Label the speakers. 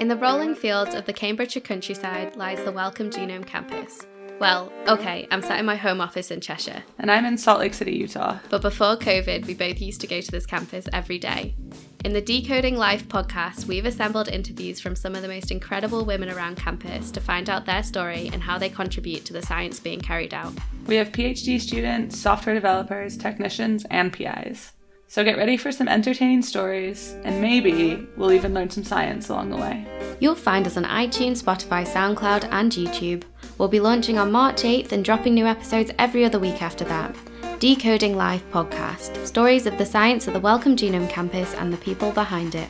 Speaker 1: In the rolling fields of the Cambridgeshire countryside lies the Wellcome Genome Campus. Well, okay, I'm sat in my home office in Cheshire,
Speaker 2: And I'm in Salt Lake City, Utah.
Speaker 1: but before COVID, we both used to go to this campus every day. In the Decoding Life podcast, we've assembled interviews from some of the most incredible women around campus to find out their story and how they contribute to the science being carried out.
Speaker 2: We have PhD students, software developers, technicians, and PIs. So get ready for some entertaining stories, and maybe we'll even learn some science along the way.
Speaker 1: You'll find us on iTunes, Spotify, SoundCloud, and YouTube. We'll be launching on March 8th and dropping new episodes every other week after that. Decoding Life podcast stories of the science of the Wellcome Genome Campus and the people behind it.